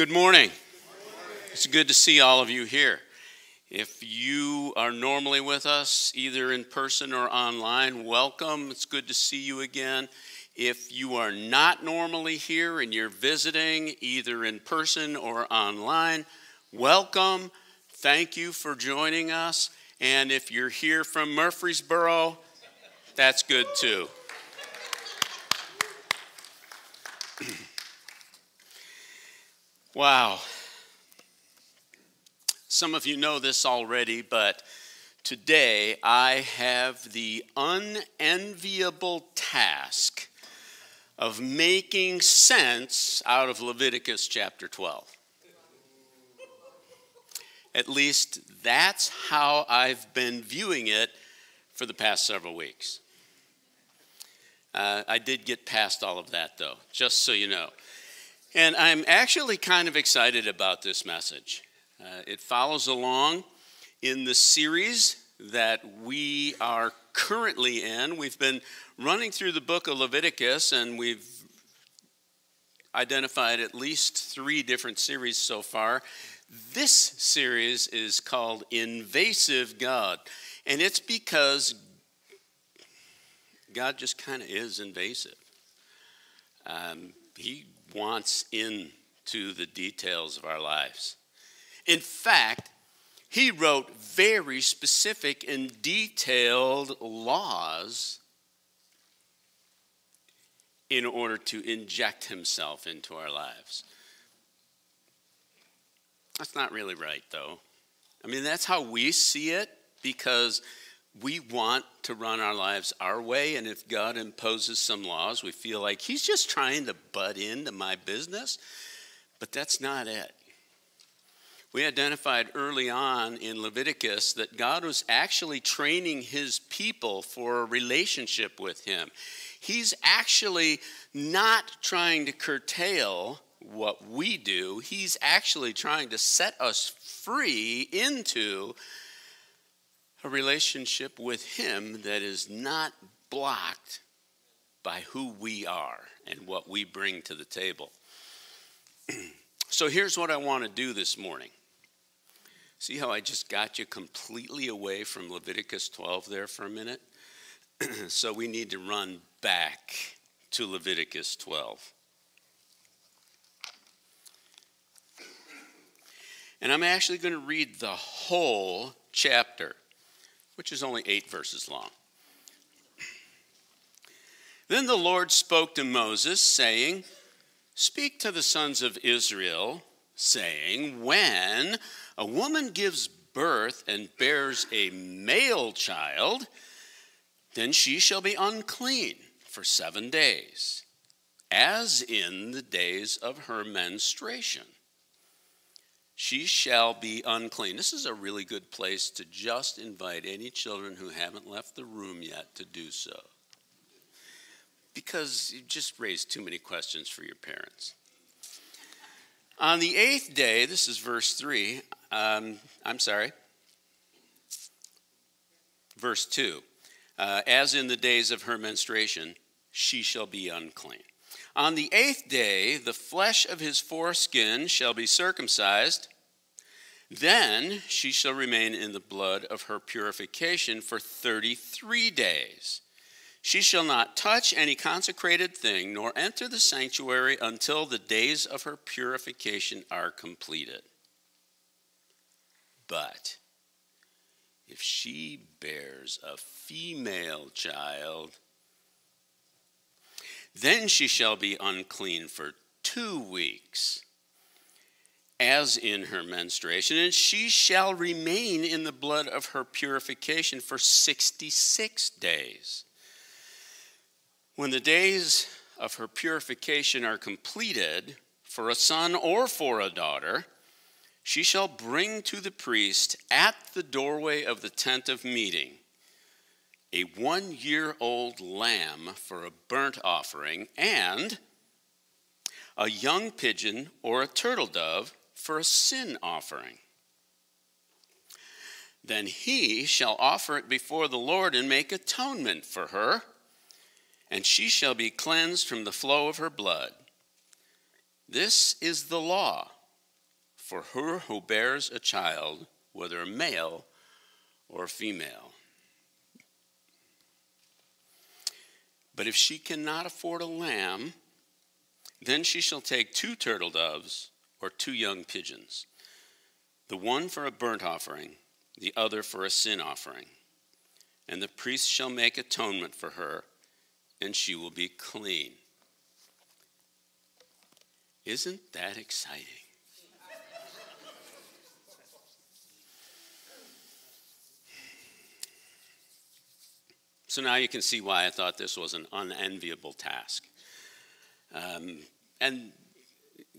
Good morning. It's good to see all of you here. If you are normally with us, either in person or online, welcome. It's good to see you again. If you are not normally here and you're visiting, either in person or online, welcome. Thank you for joining us. And if you're here from Murfreesboro, that's good too. Wow. Some of you know this already, but today I have the unenviable task of making sense out of Leviticus chapter 12. At least that's how I've been viewing it for the past several weeks. Uh, I did get past all of that, though, just so you know. And I'm actually kind of excited about this message. Uh, it follows along in the series that we are currently in. We've been running through the book of Leviticus, and we've identified at least three different series so far. This series is called Invasive God, and it's because God just kind of is invasive. Um, he wants into the details of our lives. In fact, he wrote very specific and detailed laws in order to inject himself into our lives. That's not really right, though. I mean, that's how we see it because we want to run our lives our way, and if God imposes some laws, we feel like He's just trying to butt into my business. But that's not it. We identified early on in Leviticus that God was actually training His people for a relationship with Him. He's actually not trying to curtail what we do, He's actually trying to set us free into a relationship with Him that is not blocked by who we are and what we bring to the table. so here's what I want to do this morning. See how I just got you completely away from Leviticus 12 there for a minute? so we need to run back to Leviticus 12. And I'm actually going to read the whole chapter which is only eight verses long. Then the Lord spoke to Moses, saying, Speak to the sons of Israel, saying, When a woman gives birth and bears a male child, then she shall be unclean for seven days, as in the days of her menstruation she shall be unclean. This is a really good place to just invite any children who haven't left the room yet to do so. Because you just raised too many questions for your parents. On the eighth day, this is verse 3, um, I'm sorry, verse 2. Uh, as in the days of her menstruation, she shall be unclean. On the eighth day, the flesh of his foreskin shall be circumcised. Then she shall remain in the blood of her purification for 33 days. She shall not touch any consecrated thing, nor enter the sanctuary until the days of her purification are completed. But if she bears a female child, then she shall be unclean for two weeks, as in her menstruation, and she shall remain in the blood of her purification for 66 days. When the days of her purification are completed, for a son or for a daughter, she shall bring to the priest at the doorway of the tent of meeting a one year old lamb for a burnt offering, and a young pigeon or a turtle dove for a sin offering. Then he shall offer it before the Lord and make atonement for her, and she shall be cleansed from the flow of her blood. This is the law for her who bears a child, whether male or female. But if she cannot afford a lamb, then she shall take two turtle doves or two young pigeons, the one for a burnt offering, the other for a sin offering. And the priest shall make atonement for her, and she will be clean. Isn't that exciting? So now you can see why I thought this was an unenviable task. Um, and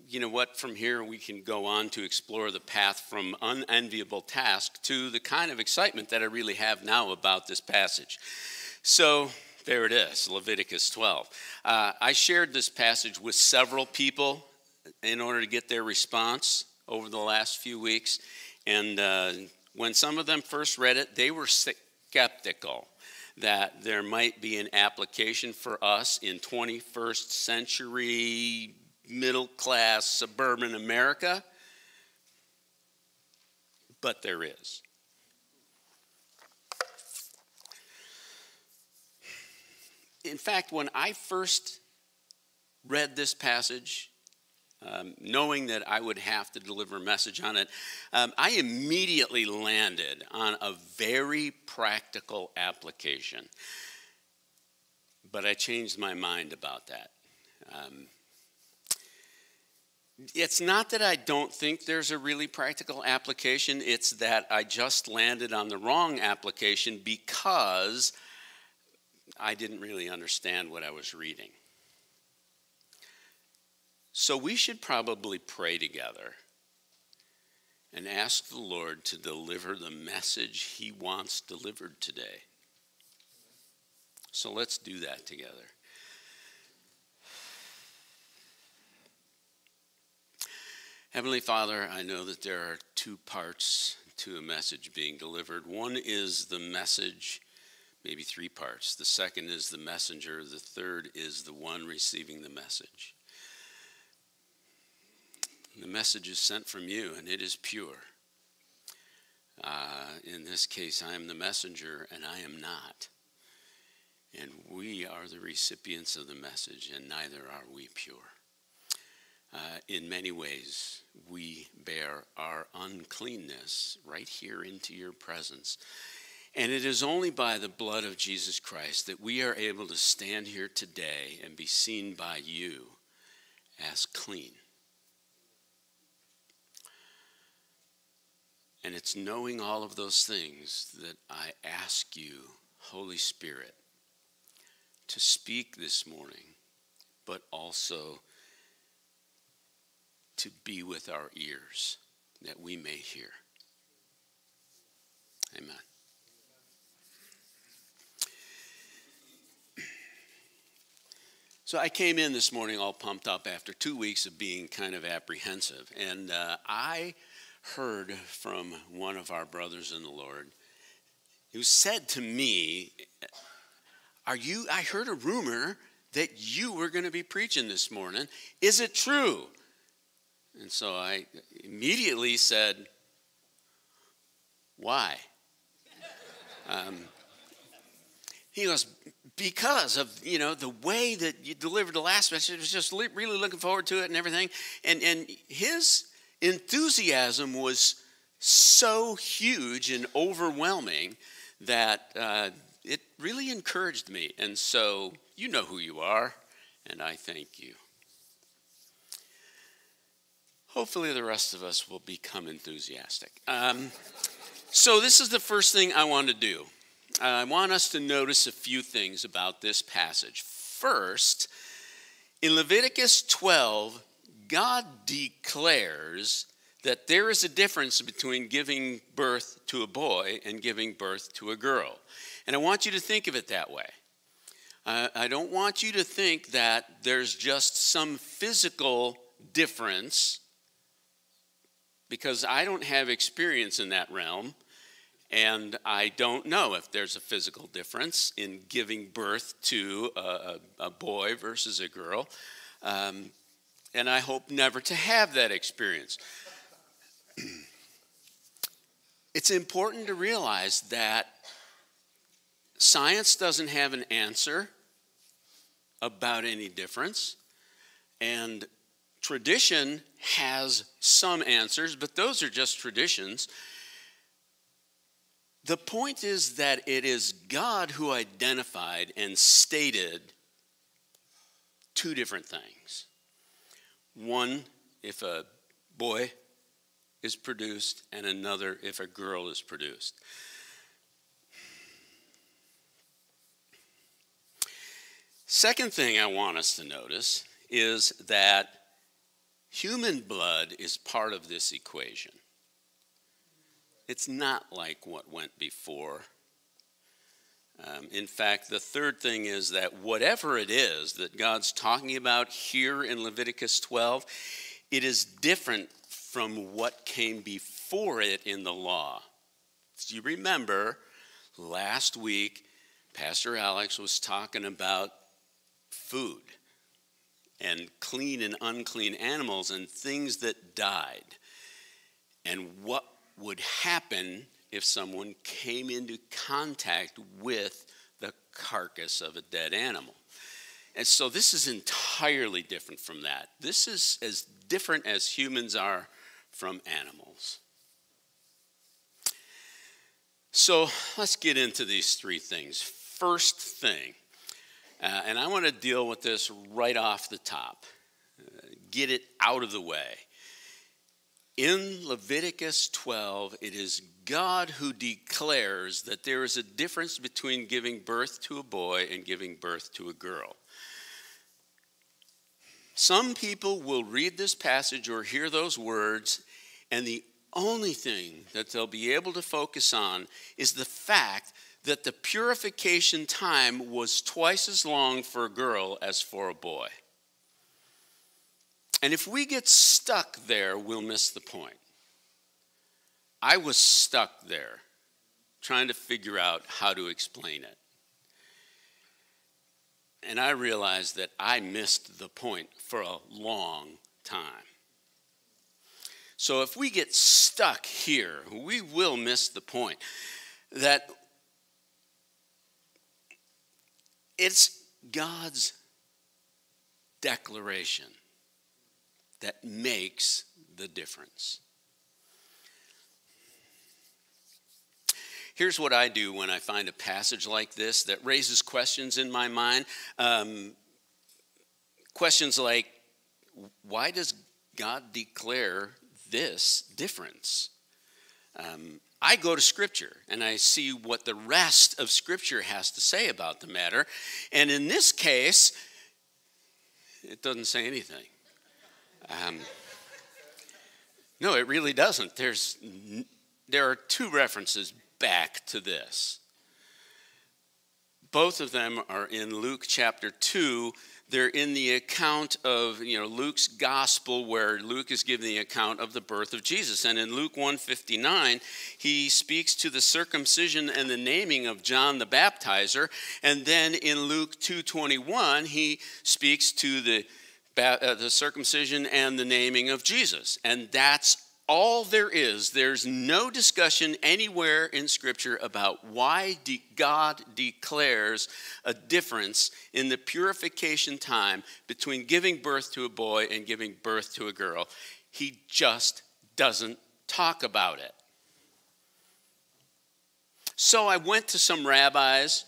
you know what? From here, we can go on to explore the path from unenviable task to the kind of excitement that I really have now about this passage. So, there it is, Leviticus 12. Uh, I shared this passage with several people in order to get their response over the last few weeks. And uh, when some of them first read it, they were skeptical that there might be an application for us in 21st century middle class suburban America, but there is. In fact, when I first read this passage, um, knowing that I would have to deliver a message on it, um, I immediately landed on a very practical application. But I changed my mind about that. Um, it's not that I don't think there's a really practical application, it's that I just landed on the wrong application because I didn't really understand what I was reading. So we should probably pray together and ask the Lord to deliver the message He wants delivered today. So let's do that together. Heavenly Father, I know that there are two parts to a message being delivered. One is the message, maybe three parts. The second is the messenger. The third is the one receiving the message. The message is sent from you, and it is pure. Uh, in this case, I am the messenger, and I am not. And we are the recipients of the message, and neither are we pure. Uh, in many ways, we bear our uncleanness right here into your presence. And it is only by the blood of Jesus Christ that we are able to stand here today and be seen by you as clean. And it's knowing all of those things that I ask you, Holy Spirit, to speak this morning, but also to be with our ears that we may hear. Amen. So I came in this morning all pumped up after two weeks of being kind of apprehensive. And uh, I heard from one of our brothers in the Lord who said to me, Are you, I heard a rumor that you were going to be preaching this morning. Is it true? And so I immediately said, Why? Um, he goes, because of you know the way that you delivered the last message, I was just really looking forward to it and everything. And and his enthusiasm was so huge and overwhelming that uh, it really encouraged me. And so you know who you are, and I thank you. Hopefully, the rest of us will become enthusiastic. Um, so, this is the first thing I want to do. I want us to notice a few things about this passage. First, in Leviticus 12, God declares that there is a difference between giving birth to a boy and giving birth to a girl. And I want you to think of it that way. I don't want you to think that there's just some physical difference because I don't have experience in that realm. And I don't know if there's a physical difference in giving birth to a, a, a boy versus a girl. Um, and I hope never to have that experience. it's important to realize that science doesn't have an answer about any difference, and tradition has some answers, but those are just traditions. The point is that it is God who identified and stated two different things. One, if a boy is produced, and another if a girl is produced. Second thing I want us to notice is that human blood is part of this equation. It's not like what went before. Um, in fact, the third thing is that whatever it is that God's talking about here in Leviticus 12, it is different from what came before it in the law. Do you remember last week, Pastor Alex was talking about food and clean and unclean animals and things that died and what would happen if someone came into contact with the carcass of a dead animal. And so this is entirely different from that. This is as different as humans are from animals. So let's get into these three things. First thing, uh, and I want to deal with this right off the top, uh, get it out of the way. In Leviticus 12, it is God who declares that there is a difference between giving birth to a boy and giving birth to a girl. Some people will read this passage or hear those words, and the only thing that they'll be able to focus on is the fact that the purification time was twice as long for a girl as for a boy. And if we get stuck there, we'll miss the point. I was stuck there trying to figure out how to explain it. And I realized that I missed the point for a long time. So if we get stuck here, we will miss the point that it's God's declaration that makes the difference. Here's what I do when I find a passage like this that raises questions in my mind. Um, questions like, why does God declare this difference? Um, I go to Scripture and I see what the rest of Scripture has to say about the matter. And in this case, it doesn't say anything. Um, no, it really doesn't. There's, there are two references back to this. Both of them are in Luke chapter 2. They're in the account of, you know, Luke's gospel where Luke is giving the account of the birth of Jesus. And in Luke 159, he speaks to the circumcision and the naming of John the Baptizer. And then in Luke 2:21, he speaks to the Uh, the circumcision and the naming of Jesus. And that's all there is. There's no discussion anywhere in Scripture about why de- God declares a difference in the purification time between giving birth to a boy and giving birth to a girl. He just doesn't talk about it. So I went to some rabbis,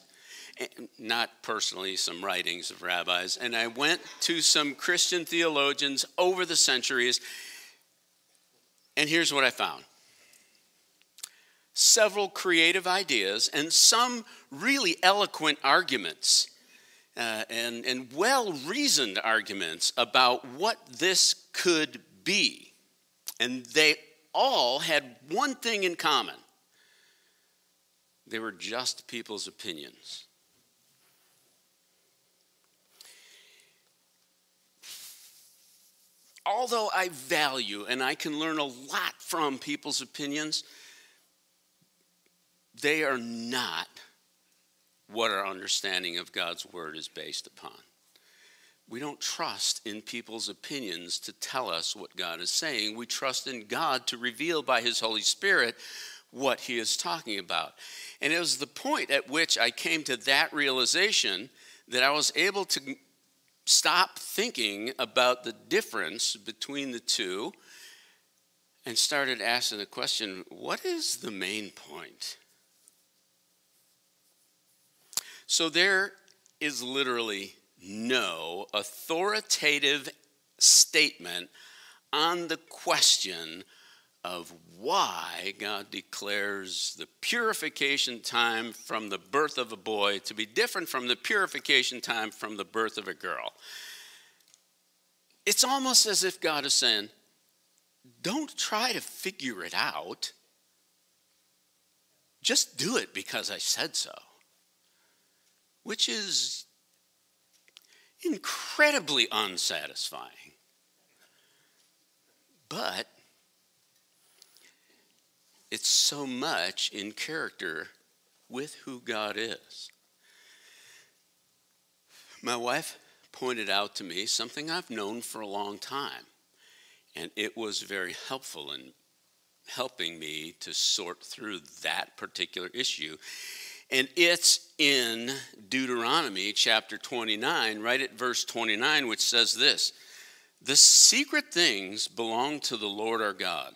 not personally, some writings of rabbis, and I went to some Christian theologians over the centuries and here's what I found several creative ideas and some really eloquent arguments uh, and, and well reasoned arguments about what this could be. And they all had one thing in common they were just people's opinions. Although I value and I can learn a lot from people's opinions, they are not what our understanding of God's word is based upon. we don't trust in people's opinions to tell us what God is saying. We trust in God to reveal by His Holy Spirit what He is talking about. And it was the point at which I came to that realization that I was able to stop thinking about the difference between the two and started asking the question what is the main point? So there is literally no authoritative statement on the question of why God declares the purification time from the birth of a boy to be different from the purification time from the birth of a girl. It's almost as if God is saying, don't try to figure it out. Just do it because I said so. Which is incredibly unsatisfying. But it's so much in character with who God is. My wife pointed out to me something I've known for a long time, and it was very helpful in helping me to sort through that particular issue. And it's in Deuteronomy chapter 29, right at verse 29, which says this The secret things belong to the Lord our God,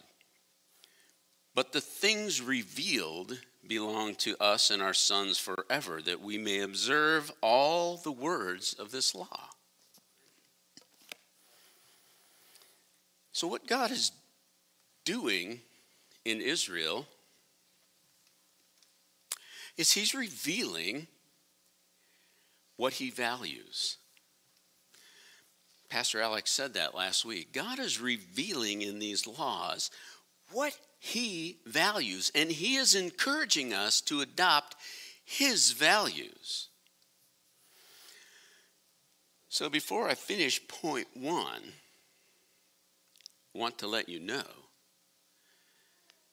but the things revealed belong to us and our sons forever, that we may observe all the words of this law. So, what God is doing in Israel is he's revealing what he values. Pastor Alex said that last week. God is revealing in these laws what he values, and he is encouraging us to adopt his values. So before I finish point one, I want to let you know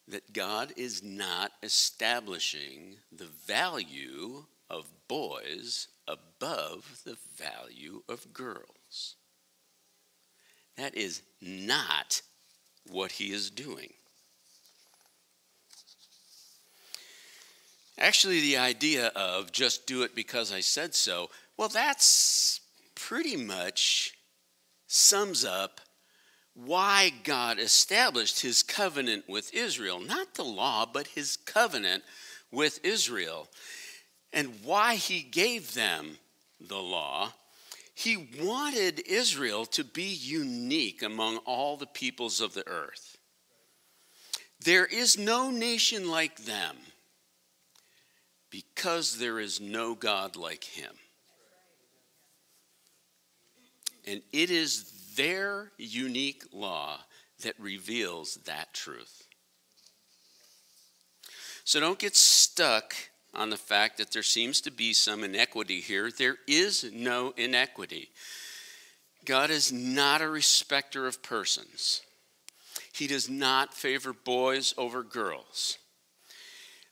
that God is not establishing the value of boys above the value of girls. That is not what he is doing. Actually, the idea of just do it because I said so, well, that's pretty much sums up why God established his covenant with Israel. Not the law, but his covenant with Israel. And why he gave them the law. He wanted Israel to be unique among all the peoples of the earth. There is no nation like them because there is no God like him. And it is their unique law that reveals that truth. So don't get stuck on the fact that there seems to be some inequity here. There is no inequity. God is not a respecter of persons. He does not favor boys over girls.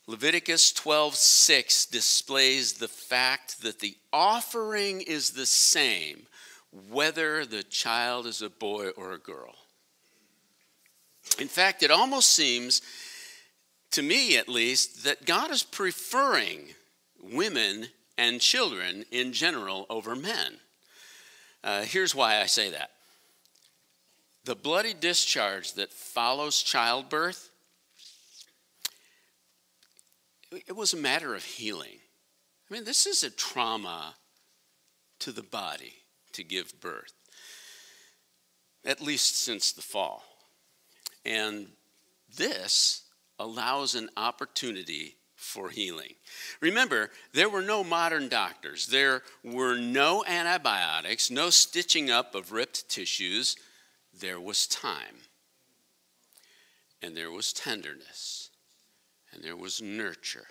Leviticus 12:6 displays the fact that the offering is the same whether the child is a boy or a girl. In fact, it almost seems, to me at least, that God is preferring women and children in general over men. Uh, here's why I say that the bloody discharge that follows childbirth it was a matter of healing i mean this is a trauma to the body to give birth, at least since the fall. And this allows an opportunity for healing. Remember, there were no modern doctors, there were no antibiotics, no stitching up of ripped tissues. There was time, and there was tenderness, and there was nurture.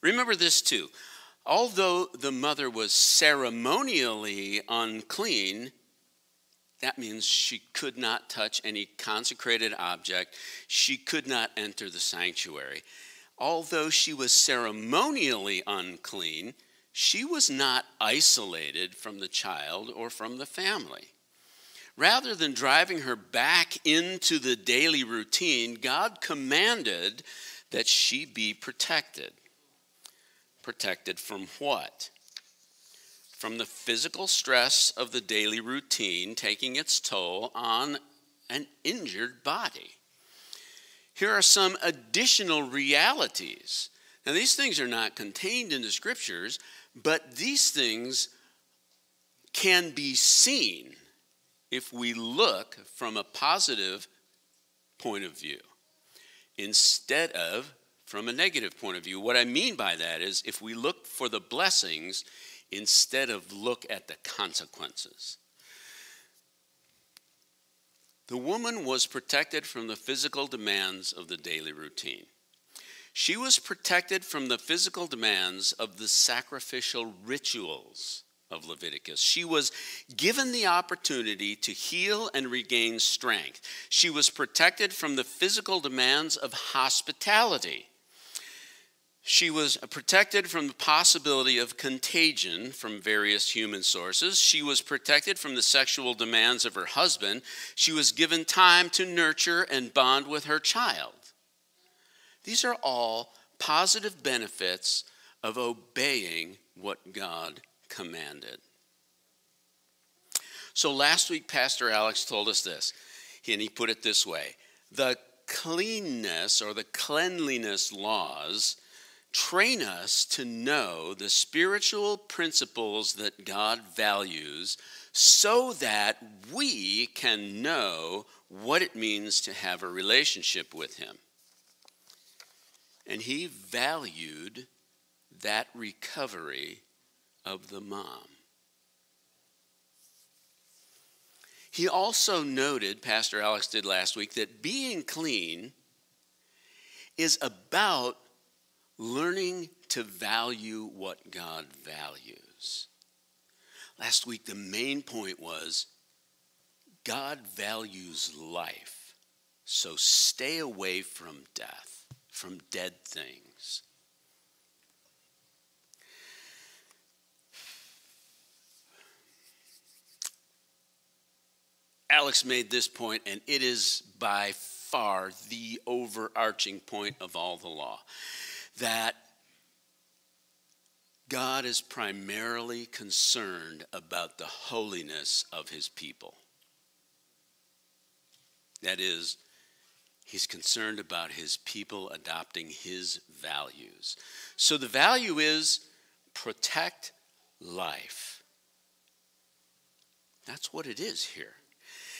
Remember this too although the mother was ceremonially unclean, that means she could not touch any consecrated object. She could not enter the sanctuary. Although she was ceremonially unclean, she was not isolated from the child or from the family. Rather than driving her back into the daily routine, God commanded that she be protected. Protected from what? From the physical stress of the daily routine taking its toll on an injured body. Here are some additional realities. Now, these things are not contained in the scriptures, but these things can be seen if we look from a positive point of view instead of from a negative point of view. What I mean by that is if we look for the blessings instead of look at the consequences. The woman was protected from the physical demands of the daily routine. She was protected from the physical demands of the sacrificial rituals of Leviticus. She was given the opportunity to heal and regain strength. She was protected from the physical demands of hospitality. She was protected from the possibility of contagion from various human sources. She was protected from the sexual demands of her husband. She was given time to nurture and bond with her child. These are all positive benefits of obeying what God commanded. So last week, Pastor Alex told us this, and he put it this way The cleanness or the cleanliness laws train us to know the spiritual principles that God values so that we can know what it means to have a relationship with Him. And he valued that recovery of the mom. He also noted, Pastor Alex did last week, that being clean is about learning to value what God values. Last week, the main point was God values life, so stay away from death from dead things. Alex made this point, and it is by far the overarching point of all the law that God is primarily concerned about the holiness of his people. That is, He's concerned about his people adopting his values. So the value is protect life. That's what it is here.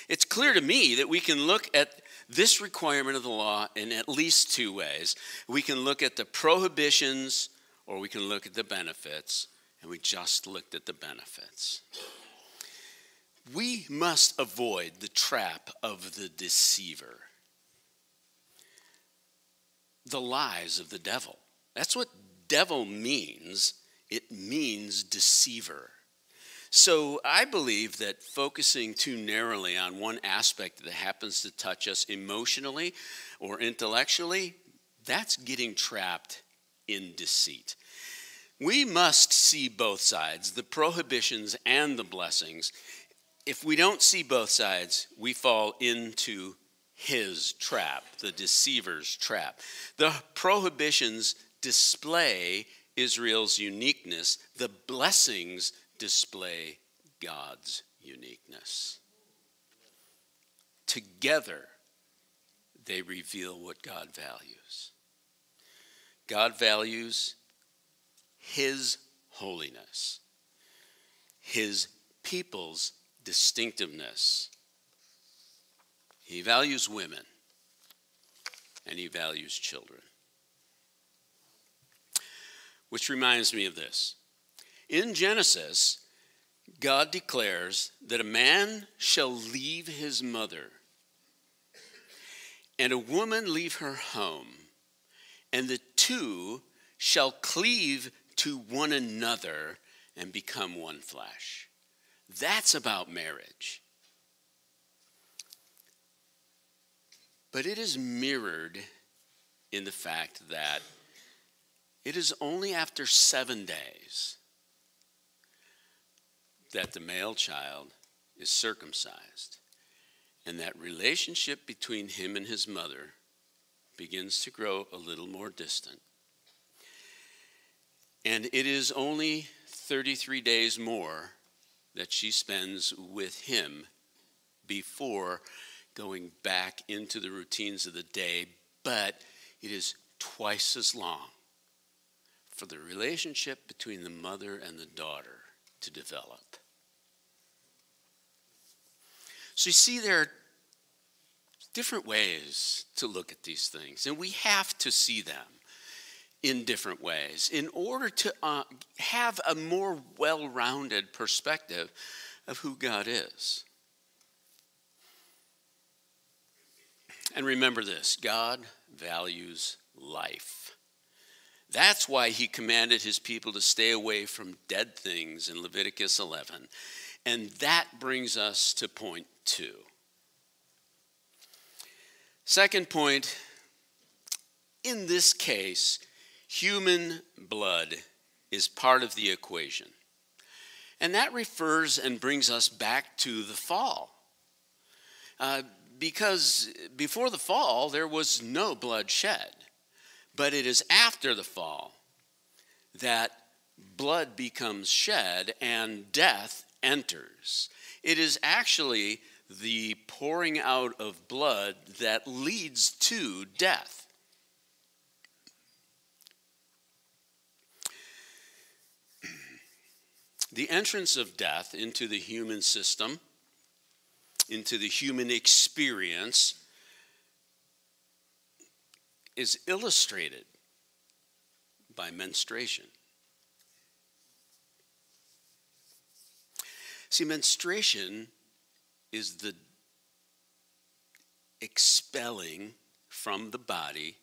It's clear to me that we can look at this requirement of the law in at least two ways. We can look at the prohibitions or we can look at the benefits, and we just looked at the benefits. We must avoid the trap of the deceiver the lies of the devil. That's what devil means. It means deceiver. So I believe that focusing too narrowly on one aspect that happens to touch us emotionally or intellectually, that's getting trapped in deceit. We must see both sides, the prohibitions and the blessings. If we don't see both sides, we fall into his trap, the deceiver's trap. The prohibitions display Israel's uniqueness, the blessings display God's uniqueness. Together, they reveal what God values. God values His holiness, His people's distinctiveness he values women and he values children. Which reminds me of this. In Genesis, God declares that a man shall leave his mother and a woman leave her home, and the two shall cleave to one another and become one flesh. That's about marriage. But it is mirrored in the fact that it is only after seven days that the male child is circumcised and that relationship between him and his mother begins to grow a little more distant. And it is only 33 days more that she spends with him before going back into the routines of the day, but it is twice as long for the relationship between the mother and the daughter to develop. So you see, there are different ways to look at these things, and we have to see them in different ways in order to uh, have a more well rounded perspective of who God is. And remember this God values life. That's why he commanded his people to stay away from dead things in Leviticus 11. And that brings us to point two. Second point in this case, human blood is part of the equation. And that refers and brings us back to the fall. Uh, because before the fall, there was no blood shed. But it is after the fall that blood becomes shed and death enters. It is actually the pouring out of blood that leads to death. The entrance of death into the human system, into the human experience, is illustrated by menstruation. See, menstruation is the expelling from the body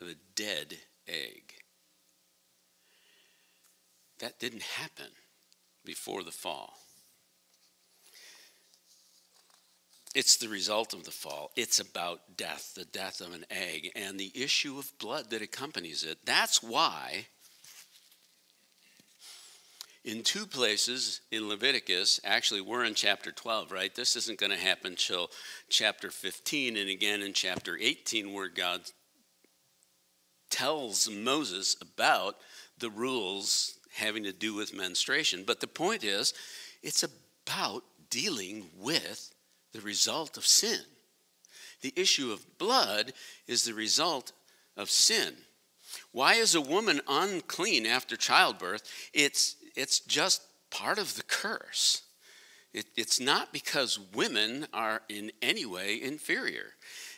of a dead egg. That didn't happen before the fall. It's the result of the fall. It's about death, the death of an egg, and the issue of blood that accompanies it. That's why in two places in Leviticus, actually, we're in chapter 12, right? This isn't going to happen till chapter 15, and again in chapter 18, where God tells Moses about the rules having to do with menstruation. But the point is, it's about dealing with the result of sin. The issue of blood is the result of sin. Why is a woman unclean after childbirth? It's it's just part of the curse. It, it's not because women are in any way inferior.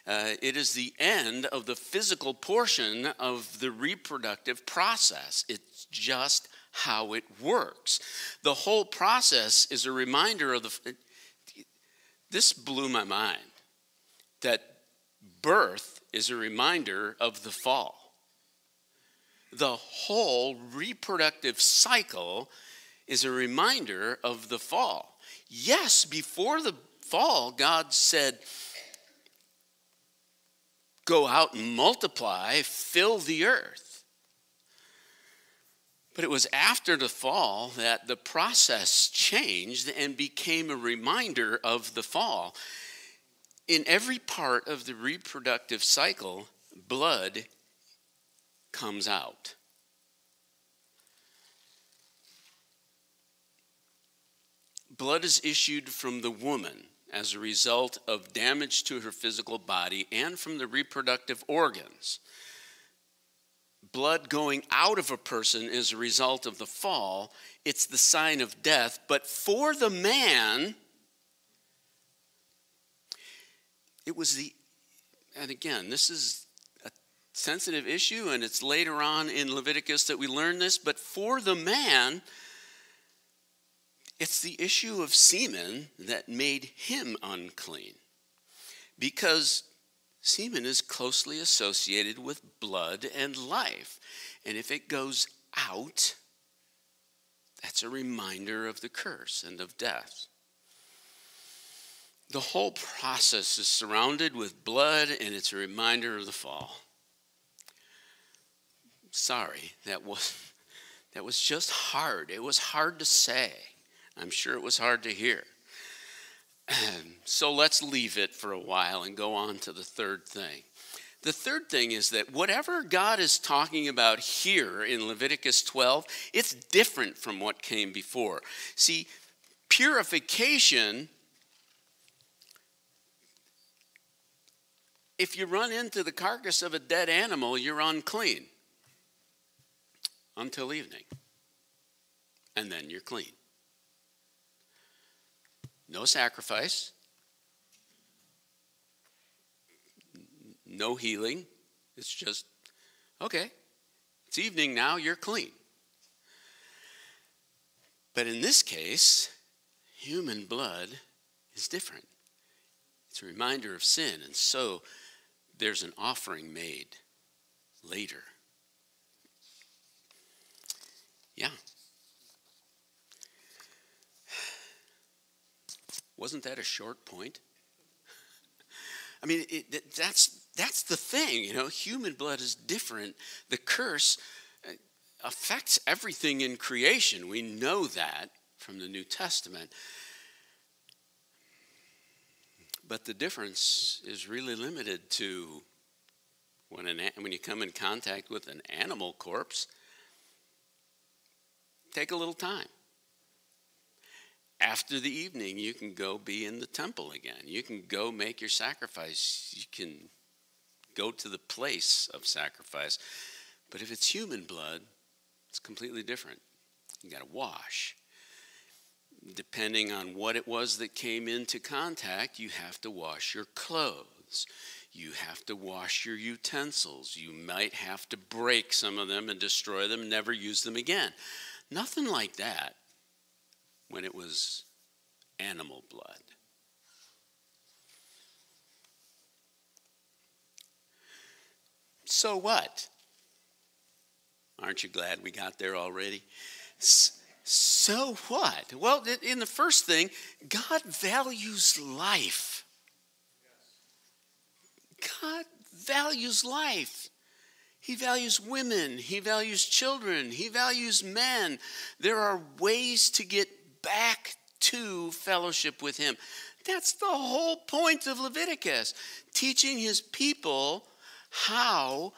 Uh, it is the end of the physical portion of the reproductive process. It's just how it works. The whole process is a reminder of the. This blew my mind that birth is a reminder of the fall the whole reproductive cycle is a reminder of the fall. Yes, before the fall, God said, Go out and multiply, fill the earth. But it was after the fall that the process changed and became a reminder of the fall. In every part of the reproductive cycle, blood comes out. Blood is issued from the woman as a result of damage to her physical body and from the reproductive organs. Blood going out of a person is a result of the fall. It's the sign of death. But for the man, it was the, and again, this is a sensitive issue, and it's later on in Leviticus that we learn this. But for the man, it's the issue of semen that made him unclean. Because semen is closely associated with blood and life. And if it goes out, that's a reminder of the curse and of death. The whole process is surrounded with blood, and it's a reminder of the fall sorry, that was, that was just hard. It was hard to say. I'm sure it was hard to hear. so let's leave it for a while and go on to the third thing. The third thing is that whatever God is talking about here in Leviticus 12, it's different from what came before. See, purification, if you run into the carcass of a dead animal, you're unclean until evening. And then you're clean. No sacrifice, no healing. It's just, okay, it's evening now, you're clean. But in this case, human blood is different. It's a reminder of sin, and so there's an offering made later. Wasn't that a short point? I mean, it, that's that's the thing, you know. Human blood is different. The curse uh, affects everything in creation. We know that from the New Testament. But the difference is really limited to when, an, when you come in contact with an animal corpse. Take a little time after the evening, you can go be in the temple again. You can go make your sacrifice. You can go to the place of sacrifice. But if it's human blood, it's completely different. You got to wash. Depending on what it was that came into contact, you have to wash your clothes. You have to wash your utensils. You might have to break some of them and destroy them, never use them again. Nothing like that when it was animal blood. So what? Aren't you glad we got there already? So what? Well, in the first thing, God values life. God values life. He values women. He values children. He values men. There are ways to get back to fellowship with Him. That's the whole point of Leviticus, teaching His people how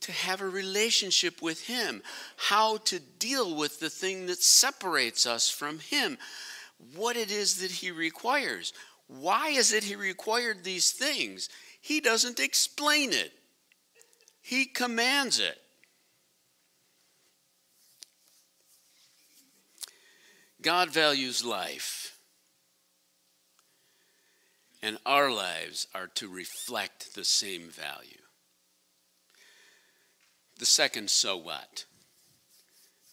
to have a relationship with Him, how to deal with the thing that separates us from Him, what it is that He requires. Why is it He required these things? He doesn't explain it, He commands it. God values life, and our lives are to reflect the same value. The second, so what?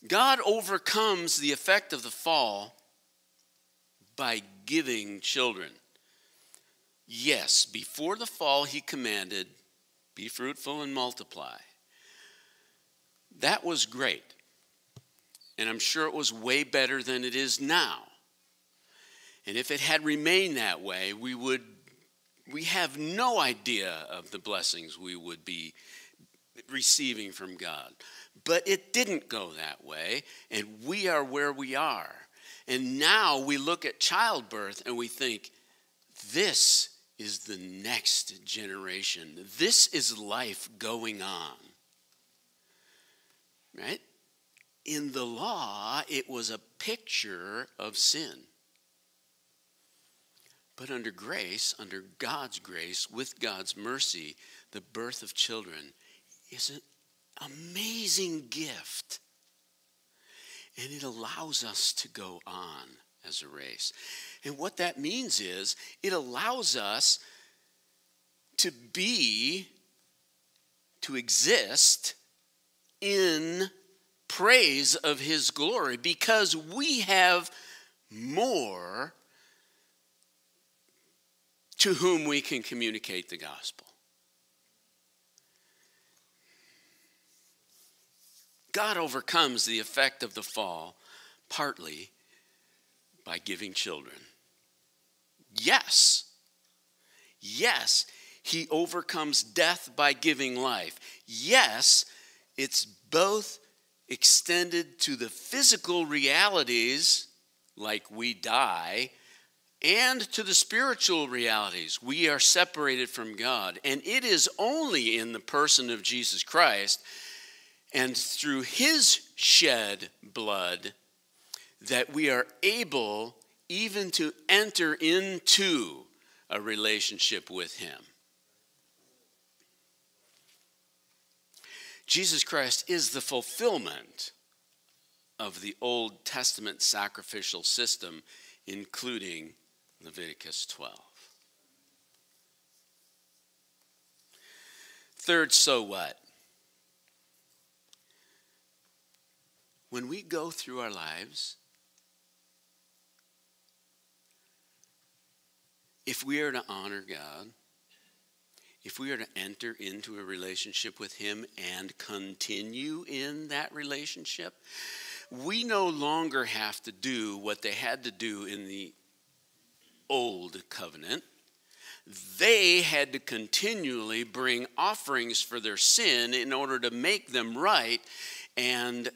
God overcomes the effect of the fall by giving children. Yes, before the fall, he commanded, Be fruitful and multiply. That was great. And I'm sure it was way better than it is now. And if it had remained that way, we would we have no idea of the blessings we would be receiving from God. But it didn't go that way, and we are where we are. And now we look at childbirth and we think, this is the next generation. This is life going on. Right? In the law, it was a picture of sin. But under grace, under God's grace, with God's mercy, the birth of children is an amazing gift. And it allows us to go on as a race. And what that means is it allows us to be, to exist in praise of his glory because we have more to whom we can communicate the gospel. God overcomes the effect of the fall partly by giving children. Yes, yes, he overcomes death by giving life. Yes, it's both extended to the physical realities like we die, and to the spiritual realities. We are separated from God. And it is only in the person of Jesus Christ and through his shed blood that we are able even to enter into a relationship with him. Jesus Christ is the fulfillment of the Old Testament sacrificial system, including Leviticus 12. Third, so what? When we go through our lives, if we are to honor God, if we are to enter into a relationship with Him and continue in that relationship, we no longer have to do what they had to do in the old covenant. They had to continually bring offerings for their sin in order to make them right and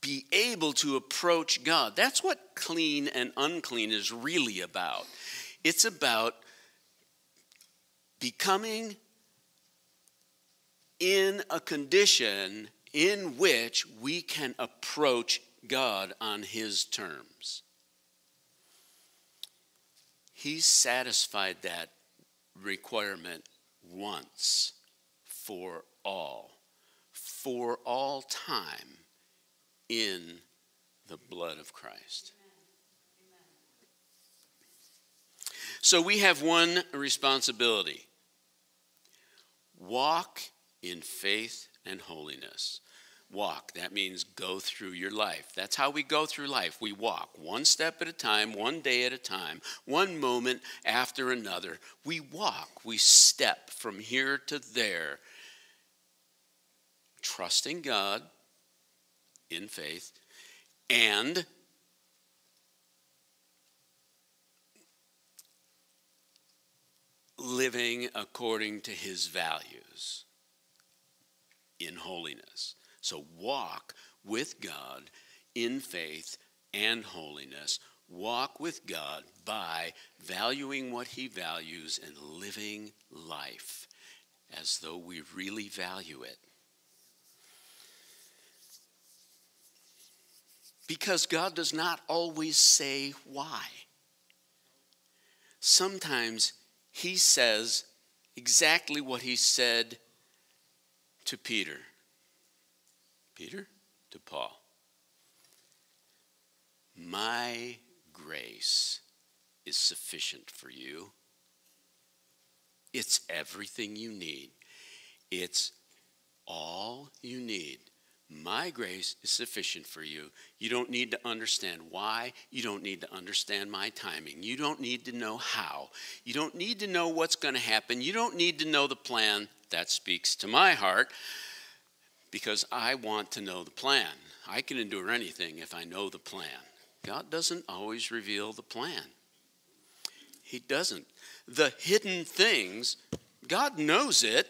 be able to approach God. That's what clean and unclean is really about. It's about becoming in a condition in which we can approach God on His terms. He satisfied that requirement once for all, for all time in the blood of Christ. So we have one responsibility walk in faith and holiness. Walk, that means go through your life. That's how we go through life. We walk one step at a time, one day at a time, one moment after another. We walk, we step from here to there, trusting God in faith and living according to his values in holiness. So walk with God in faith and holiness. Walk with God by valuing what he values and living life as though we really value it. Because God does not always say why. Sometimes he says exactly what he said to Peter. Peter? To Paul. My grace is sufficient for you. It's everything you need. It's all you need. My grace is sufficient for you. You don't need to understand why. You don't need to understand my timing. You don't need to know how. You don't need to know what's going to happen. You don't need to know the plan. That speaks to my heart because I want to know the plan. I can endure anything if I know the plan. God doesn't always reveal the plan, He doesn't. The hidden things, God knows it.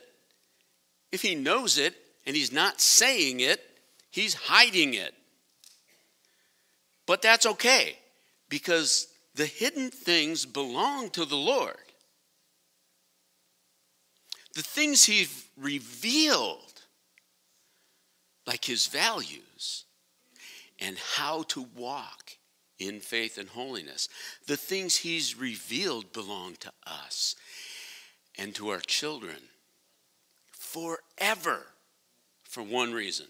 If He knows it and He's not saying it, He's hiding it. But that's okay because the hidden things belong to the Lord. The things He's revealed, like His values and how to walk in faith and holiness, the things He's revealed belong to us and to our children forever for one reason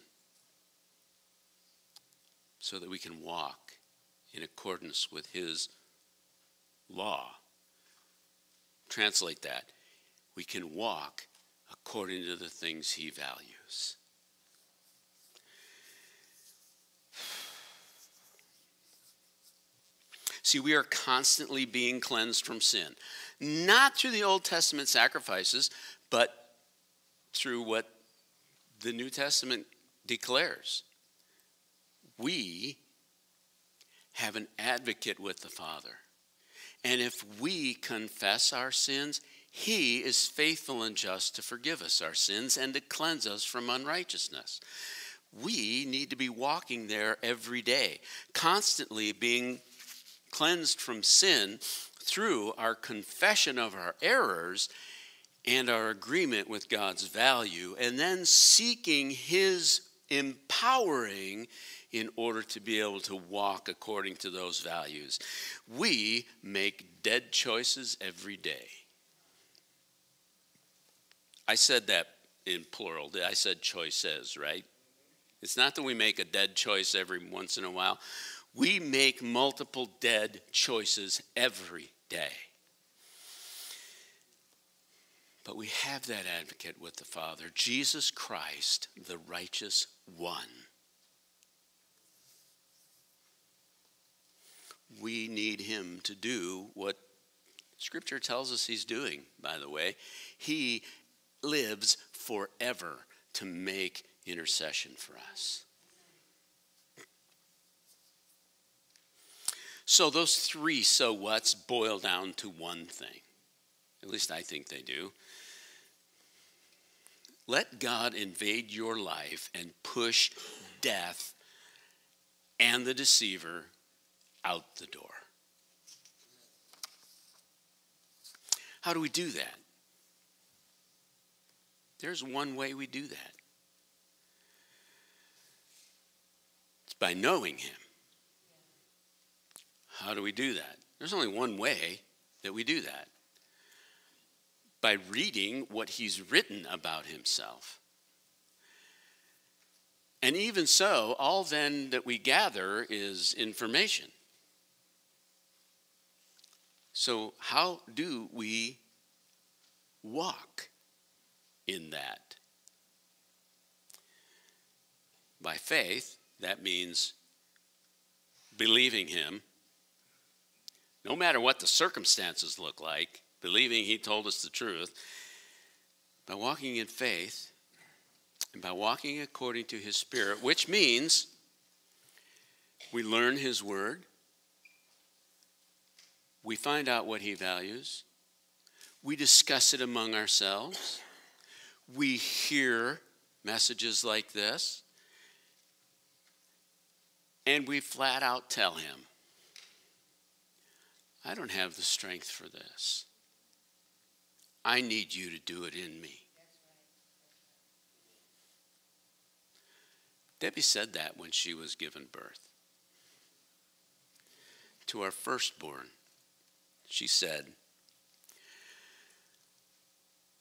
so that we can walk in accordance with His law. Translate that. We can walk according to the things He values. See, we are constantly being cleansed from sin, not through the Old Testament sacrifices, but through what the New Testament declares we have an advocate with the Father. And if we confess our sins, he is faithful and just to forgive us our sins and to cleanse us from unrighteousness. We need to be walking there every day, constantly being cleansed from sin through our confession of our errors and our agreement with God's value, and then seeking His empowering in order to be able to walk according to those values. We make dead choices every day. I said that in plural. I said choices, right? It's not that we make a dead choice every once in a while. We make multiple dead choices every day. But we have that advocate with the Father, Jesus Christ, the righteous one. We need him to do what Scripture tells us he's doing, by the way. He lives forever to make intercession for us. So, those three so what's boil down to one thing. At least I think they do. Let God invade your life and push death and the deceiver out the door. How do we do that? There's one way we do that it's by knowing Him. How do we do that? There's only one way that we do that by reading what he's written about himself. And even so, all then that we gather is information. So, how do we walk in that? By faith, that means believing Him, no matter what the circumstances look like, believing he told us the truth, by walking in faith and by walking according to his spirit, which means we learn his word, we find out what he values, we discuss it among ourselves, we hear messages like this, and we flat out tell him, I don't have the strength for this. I need you to do it in me. Debbie said that when she was given birth. To our firstborn, she said,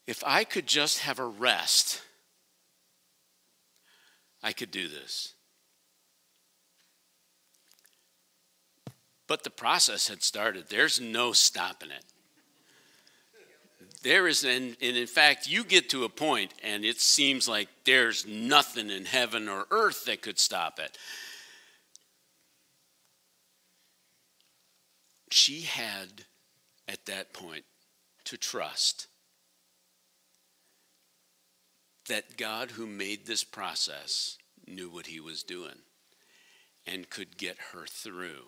If I could just have a rest, I could do this. But the process had started. There's no stopping it. There is, and, and in fact, you get to a point and it seems like there's nothing in heaven or earth that could stop it. She had, at that point, to trust that God, who made this process, knew what he was doing and could get her through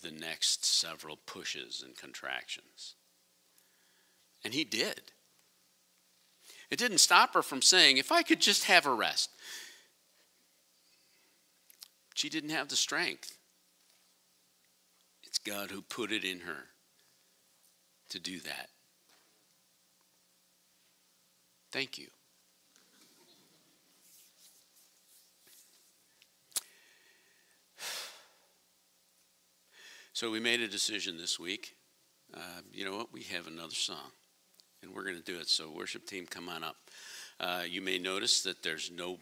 the next several pushes and contractions. And he did. It didn't stop her from saying, if I could just have a rest. She didn't have the strength. It's God who put it in her to do that. Thank you. So we made a decision this week. Uh, you know what? We have another song and we're going to do it. So, worship team, come on up. Uh, you may notice that there's no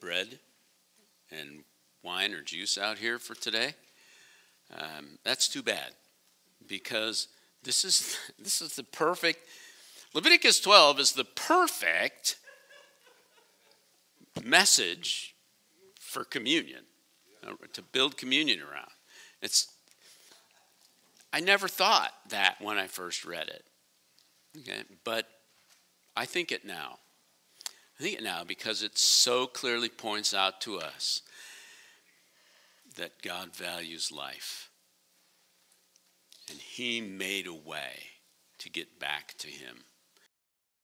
bread and wine or juice out here for today. Um, that's too bad because this is this is the perfect Leviticus 12 is the perfect message for communion uh, to build communion around. It's I never thought that when I first read it. Okay, but I think it now. I think it now because it so clearly points out to us that God values life. And He made a way to get back to Him.